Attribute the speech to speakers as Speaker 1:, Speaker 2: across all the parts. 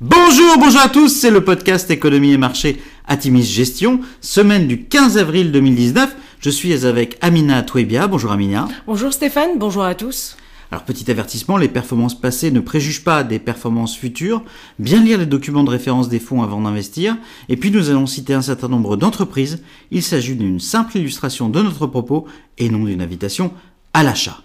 Speaker 1: Bonjour, bonjour à tous, c'est le podcast Économie et Marché Atimis Gestion, semaine du 15 avril 2019. Je suis avec Amina Touébia. Bonjour Amina.
Speaker 2: Bonjour Stéphane, bonjour à tous.
Speaker 1: Alors petit avertissement, les performances passées ne préjugent pas des performances futures. Bien lire les documents de référence des fonds avant d'investir. Et puis nous allons citer un certain nombre d'entreprises. Il s'agit d'une simple illustration de notre propos et non d'une invitation à l'achat.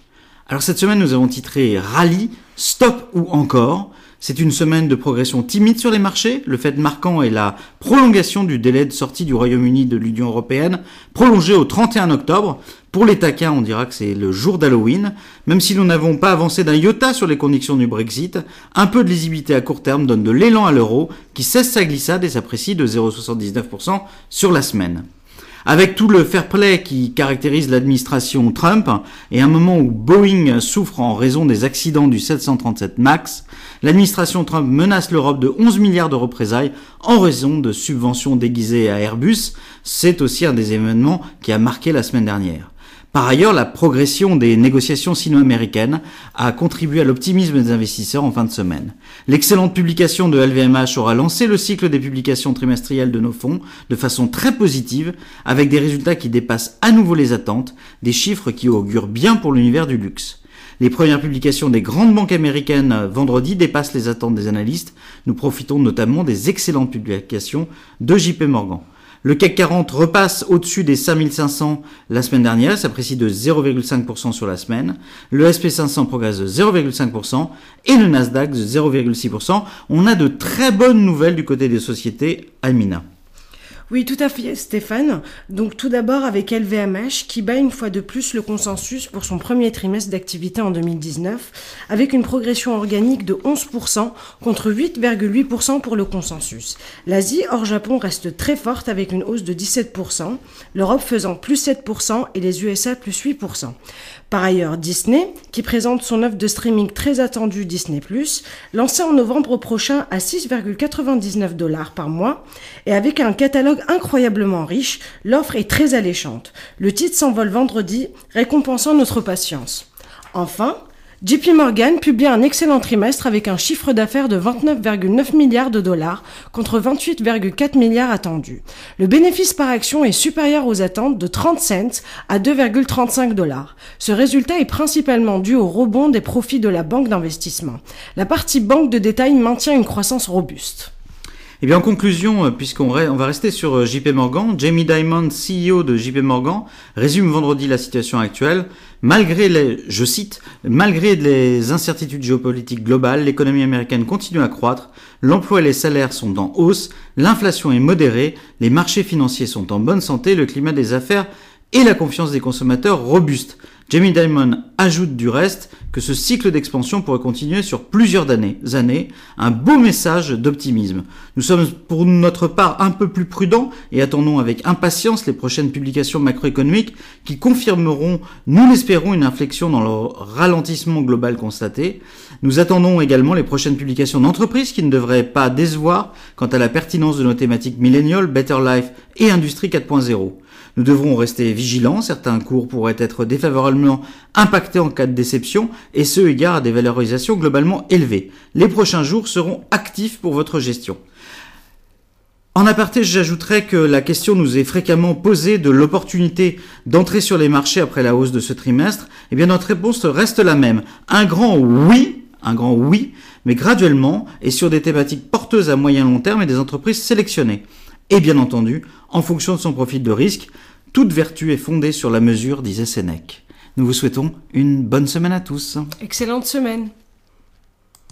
Speaker 1: Alors cette semaine nous avons titré Rallye, Stop ou encore. C'est une semaine de progression timide sur les marchés. Le fait marquant est la prolongation du délai de sortie du Royaume-Uni de l'Union européenne, prolongé au 31 octobre. Pour les taquins, on dira que c'est le jour d'Halloween. Même si nous n'avons pas avancé d'un iota sur les conditions du Brexit, un peu de lisibilité à court terme donne de l'élan à l'euro, qui cesse sa glissade et s'apprécie de 0,79% sur la semaine. Avec tout le fair play qui caractérise l'administration Trump et un moment où Boeing souffre en raison des accidents du 737 MAX, l'administration Trump menace l'Europe de 11 milliards de représailles en raison de subventions déguisées à Airbus. C'est aussi un des événements qui a marqué la semaine dernière. Par ailleurs, la progression des négociations sino-américaines a contribué à l'optimisme des investisseurs en fin de semaine. L'excellente publication de LVMH aura lancé le cycle des publications trimestrielles de nos fonds de façon très positive, avec des résultats qui dépassent à nouveau les attentes, des chiffres qui augurent bien pour l'univers du luxe. Les premières publications des grandes banques américaines vendredi dépassent les attentes des analystes. Nous profitons notamment des excellentes publications de JP Morgan. Le CAC 40 repasse au-dessus des 5500 la semaine dernière, s'apprécie de 0,5% sur la semaine. Le SP500 progresse de 0,5% et le Nasdaq de 0,6%. On a de très bonnes nouvelles du côté des sociétés Almina.
Speaker 2: Oui, tout à fait, Stéphane. Donc tout d'abord avec LVMH qui bat une fois de plus le consensus pour son premier trimestre d'activité en 2019, avec une progression organique de 11% contre 8,8% pour le consensus. L'Asie hors Japon reste très forte avec une hausse de 17%, l'Europe faisant plus 7% et les USA plus 8%. Par ailleurs, Disney, qui présente son offre de streaming très attendue Disney ⁇ lancée en novembre prochain à 6,99 dollars par mois, et avec un catalogue incroyablement riche, l'offre est très alléchante. Le titre s'envole vendredi, récompensant notre patience. Enfin, JP Morgan publie un excellent trimestre avec un chiffre d'affaires de 29,9 milliards de dollars contre 28,4 milliards attendus. Le bénéfice par action est supérieur aux attentes de 30 cents à 2,35 dollars. Ce résultat est principalement dû au rebond des profits de la banque d'investissement. La partie banque de détail maintient une croissance robuste.
Speaker 1: Et eh bien en conclusion, euh, puisqu'on va rester sur euh, JP Morgan, Jamie Dimon, CEO de JP Morgan, résume vendredi la situation actuelle. Malgré les, je cite, malgré les incertitudes géopolitiques globales, l'économie américaine continue à croître, l'emploi et les salaires sont en hausse, l'inflation est modérée, les marchés financiers sont en bonne santé, le climat des affaires et la confiance des consommateurs robuste. Jamie Dimon ajoute du reste que ce cycle d'expansion pourrait continuer sur plusieurs années, un beau message d'optimisme. Nous sommes pour notre part un peu plus prudents et attendons avec impatience les prochaines publications macroéconomiques qui confirmeront, nous l'espérons, une inflexion dans le ralentissement global constaté. Nous attendons également les prochaines publications d'entreprises qui ne devraient pas décevoir quant à la pertinence de nos thématiques milléniales, Better Life et Industrie 4.0. Nous devrons rester vigilants, certains cours pourraient être défavorablement impactés en cas de déception, et ce égard à des valorisations globalement élevées. Les prochains jours seront actifs pour votre gestion. En aparté, j'ajouterais que la question nous est fréquemment posée de l'opportunité d'entrer sur les marchés après la hausse de ce trimestre. Eh bien, notre réponse reste la même. Un grand oui, un grand oui, mais graduellement et sur des thématiques porteuses à moyen long terme et des entreprises sélectionnées et bien entendu, en fonction de son profil de risque, toute vertu est fondée sur la mesure, disait Sénèque. Nous vous souhaitons une bonne semaine à tous.
Speaker 2: Excellente semaine.